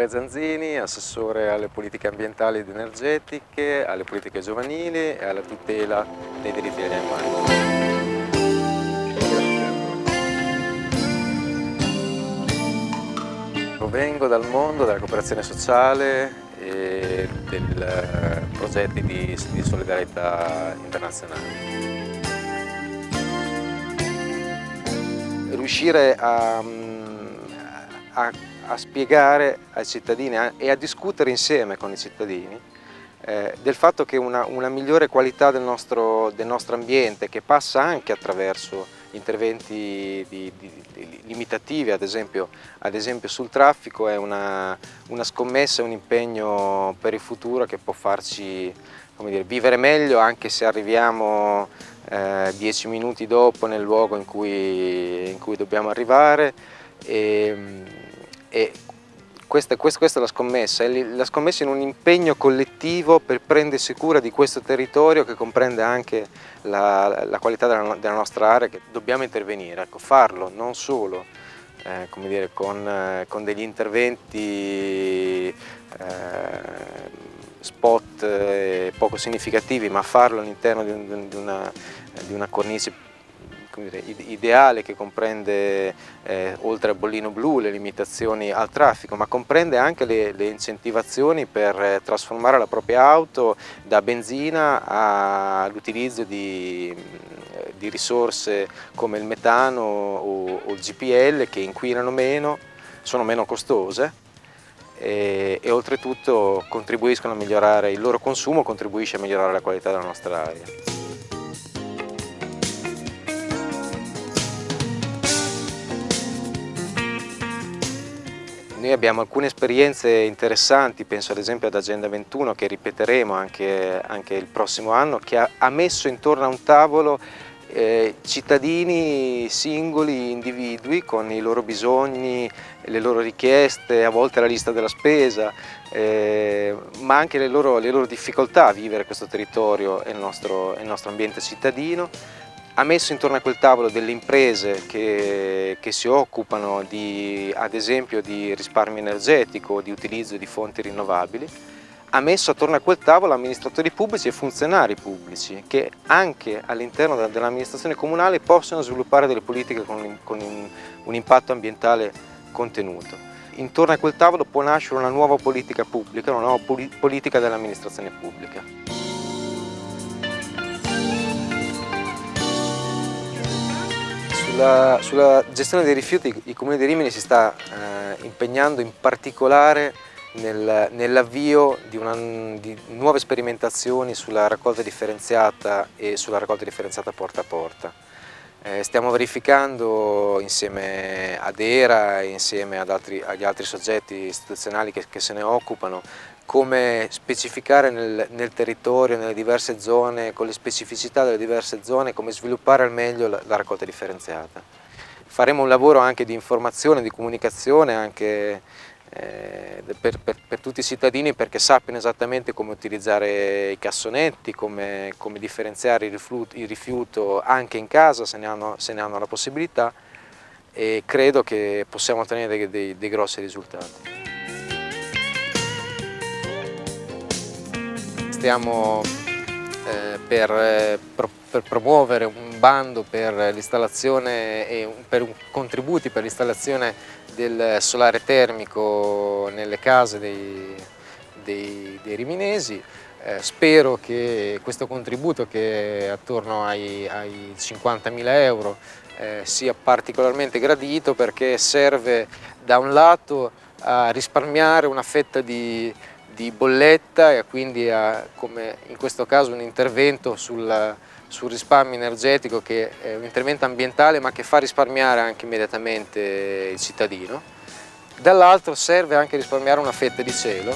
Andrea Zanzini, assessore alle politiche ambientali ed energetiche, alle politiche giovanili e alla tutela dei diritti degli animali. Provengo dal mondo della cooperazione sociale e dei eh, progetti di, di solidarietà internazionale. Riuscire a, a a spiegare ai cittadini e a discutere insieme con i cittadini eh, del fatto che una, una migliore qualità del nostro, del nostro, ambiente, che passa anche attraverso interventi di, di, di, limitativi, ad esempio, ad esempio, sul traffico, è una, una scommessa, un impegno per il futuro che può farci dire, vivere meglio anche se arriviamo eh, dieci minuti dopo nel luogo in cui, in cui dobbiamo arrivare. E, e questa, questa, questa, è la scommessa, è la scommessa in un impegno collettivo per prendersi cura di questo territorio che comprende anche la, la qualità della, della, nostra area, che dobbiamo intervenire, ecco, farlo non solo eh, dire, con, eh, con, degli interventi eh, spot eh, poco significativi, ma farlo all'interno di, di, una, di una cornice dire, ideale che comprende eh, oltre al bollino blu le limitazioni al traffico ma comprende anche le, le incentivazioni per eh, trasformare la propria auto da benzina all'utilizzo di, mm, di, risorse come il metano o, o il GPL che inquinano meno, sono meno costose e, e, oltretutto contribuiscono a migliorare il loro consumo, contribuisce a migliorare la qualità della nostra aria. Noi abbiamo alcune esperienze interessanti, penso ad esempio ad Agenda 21 che ripeteremo anche, anche il prossimo anno, che ha, ha, messo intorno a un tavolo eh, cittadini singoli, individui con i loro bisogni, le loro richieste, a volte la lista della spesa, eh, ma anche le loro, le loro, difficoltà a vivere questo territorio e il nostro, il nostro ambiente cittadino ha messo intorno a quel tavolo delle imprese che, che si occupano di, ad esempio di risparmio energetico, di utilizzo di fonti rinnovabili, ha messo attorno a quel tavolo amministratori pubblici e funzionari pubblici che anche all'interno dell'amministrazione comunale possono sviluppare delle politiche con, con un, un impatto ambientale contenuto. Intorno a quel tavolo può nascere una nuova politica pubblica, una nuova politica dell'amministrazione pubblica. Sulla, sulla, gestione dei rifiuti il Comune di Rimini si sta eh, impegnando in particolare nel, nell'avvio di, di, nuove sperimentazioni sulla raccolta differenziata e sulla raccolta differenziata porta a porta. Eh, stiamo verificando insieme ad ERA e insieme altri, agli altri soggetti istituzionali che, che se ne occupano come specificare nel, nel, territorio, nelle diverse zone, con le specificità delle diverse zone, come sviluppare al meglio la, la raccolta differenziata. Faremo un lavoro anche di informazione, di comunicazione anche eh, per, per, per, tutti i cittadini perché sappiano esattamente come utilizzare i cassonetti, come, come differenziare il rifiuto, il rifiuto, anche in casa se ne, hanno, se ne hanno la possibilità e credo che possiamo ottenere dei, dei, dei grossi risultati. Stiamo eh, per, eh, per, promuovere un bando per l'installazione e per contributi per l'installazione del solare termico nelle case dei, dei, dei riminesi. Eh, spero che questo contributo che è attorno ai, ai 50.000 euro eh, sia particolarmente gradito perché serve da un lato a risparmiare una fetta di, di bolletta e quindi a, come in questo caso un intervento sul, sul, risparmio energetico che è un intervento ambientale ma che fa risparmiare anche immediatamente il cittadino. Dall'altro serve anche risparmiare una fetta di cielo.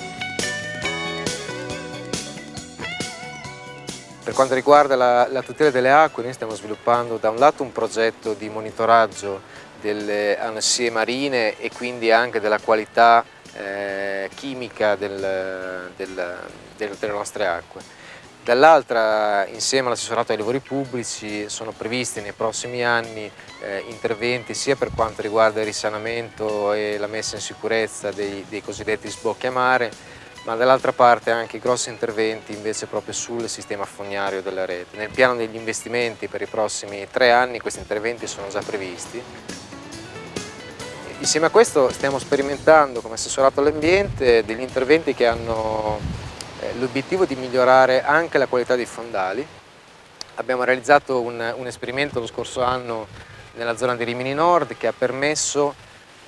Per quanto riguarda la, la tutela delle acque noi stiamo sviluppando da un lato un progetto di monitoraggio delle anessie marine e quindi anche della qualità eh, chimica del, del, del, delle nostre acque Dall'altra, insieme all'assessorato ai lavori pubblici, sono previsti nei prossimi anni eh, interventi sia per quanto riguarda il risanamento e la messa in sicurezza dei, dei cosiddetti sbocchi a mare, ma dall'altra parte anche grossi interventi invece proprio sul sistema fognario della rete. Nel piano degli investimenti per i prossimi tre anni questi interventi sono già previsti. Insieme a questo stiamo sperimentando come assessorato all'ambiente degli interventi che hanno eh, l'obiettivo di migliorare anche la qualità dei fondali. Abbiamo realizzato un, un esperimento lo scorso anno nella zona di Rimini Nord che ha permesso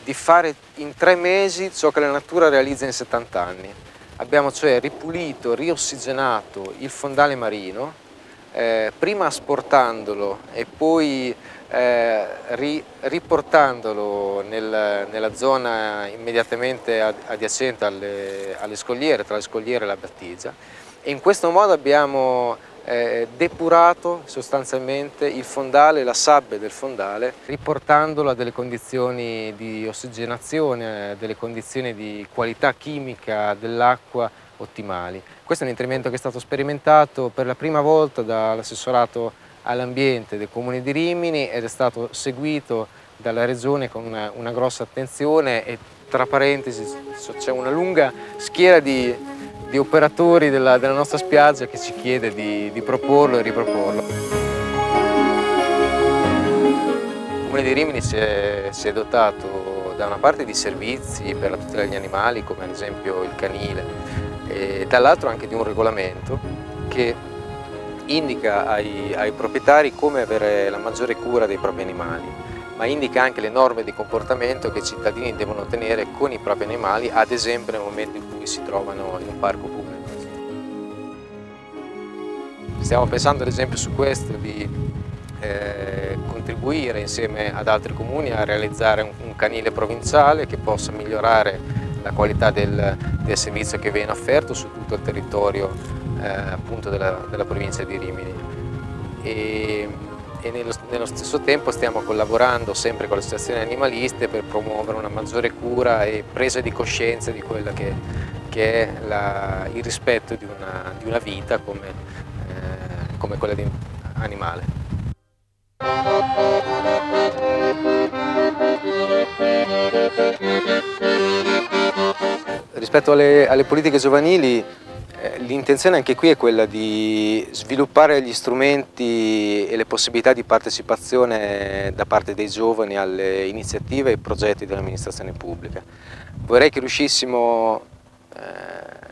di fare in tre mesi ciò che la natura realizza in 70 anni. Abbiamo cioè ripulito, riossigenato il fondale marino, eh, prima asportandolo e poi eh, ri, riportandolo nel, nella zona immediatamente adiacente alle, alle, scogliere, tra le scogliere e la battigia e in questo modo abbiamo eh, depurato sostanzialmente il fondale, la sabbia del fondale, riportandolo a delle condizioni di ossigenazione, delle condizioni di qualità chimica dell'acqua ottimali. Questo è un intervento che è stato sperimentato per la prima volta dall'assessorato all'ambiente del Comune di Rimini ed è stato seguito dalla Regione con una, una grossa attenzione e tra parentesi c'è una lunga schiera di, di operatori della, della, nostra spiaggia che ci chiede di, di proporlo e riproporlo. Il Comune di Rimini si è, si è dotato da una parte di servizi per la tutela degli animali come ad esempio il canile e dall'altro anche di un regolamento che indica ai, ai proprietari come avere la maggiore cura dei propri animali, ma indica anche le norme di comportamento che i cittadini devono tenere con i propri animali, ad esempio nel momento in cui si trovano in un parco pubblico. Stiamo pensando ad esempio su questo di eh, contribuire insieme ad altri comuni a realizzare un, un canile provinciale che possa migliorare la qualità del, del servizio che viene offerto su tutto il territorio eh, appunto della, della, provincia di Rimini. E, e nello, nello, stesso tempo stiamo collaborando sempre con le associazioni animaliste per promuovere una maggiore cura e presa di coscienza di quella che, che è la, il rispetto di una, di una vita come, eh, come quella di animale. Rispetto alle, alle politiche giovanili eh, l'intenzione anche qui è quella di sviluppare gli strumenti e le possibilità di partecipazione da parte dei giovani alle iniziative e progetti dell'amministrazione pubblica. Vorrei che riuscissimo eh,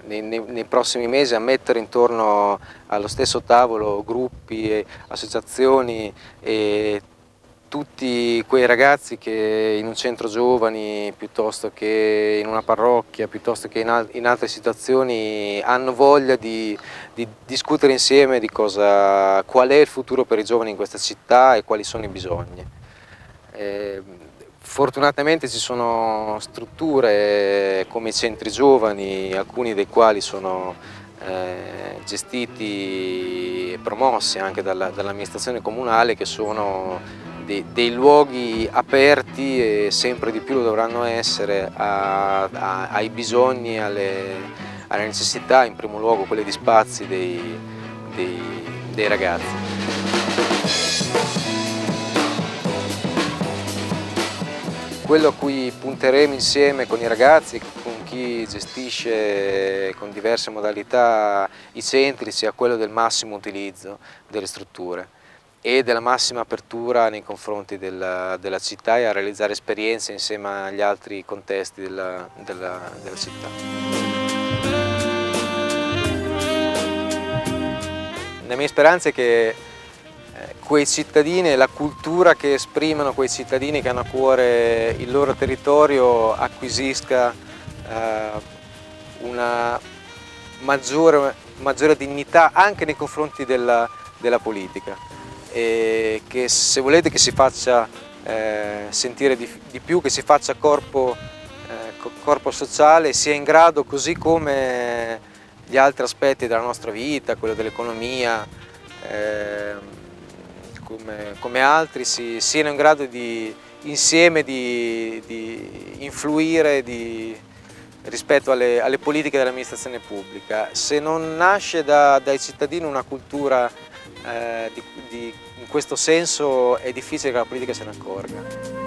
nei, nei, nei, prossimi mesi a mettere intorno allo stesso tavolo gruppi, associazioni e tutti quei ragazzi che in un centro giovani, piuttosto che in una parrocchia, piuttosto che in, al in altre situazioni, hanno voglia di, di discutere insieme di cosa, qual è il futuro per i giovani in questa città e quali sono i bisogni. Eh, fortunatamente ci sono strutture come i centri giovani, alcuni dei quali sono eh, gestiti e promossi anche dall'amministrazione dall comunale che sono dei, dei, luoghi aperti e sempre di più lo dovranno essere a, a, ai bisogni, alle, alle, necessità, in primo luogo quelle di spazi dei, dei, dei ragazzi. Quello a cui punteremo insieme con i ragazzi, con chi gestisce con diverse modalità i centri, sia quello del massimo utilizzo delle strutture e della massima apertura nei confronti della, della, città e a realizzare esperienze insieme agli altri contesti della, della, della città. La mia speranza è che eh, quei cittadini e la cultura che esprimono quei cittadini che hanno a cuore il loro territorio acquisisca eh, una maggiore, maggiore, dignità anche nei confronti della, della politica e che se volete che si faccia eh, sentire di, di, più, che si faccia corpo, eh, corpo sociale, sia in grado così come gli altri aspetti della nostra vita, quello dell'economia, eh, come, come, altri, si, siano in grado di insieme di, di influire, di, rispetto alle, alle politiche dell'amministrazione pubblica. Se non nasce da, dai cittadini una cultura eh, di, di, in questo senso è difficile che la politica se ne accorga.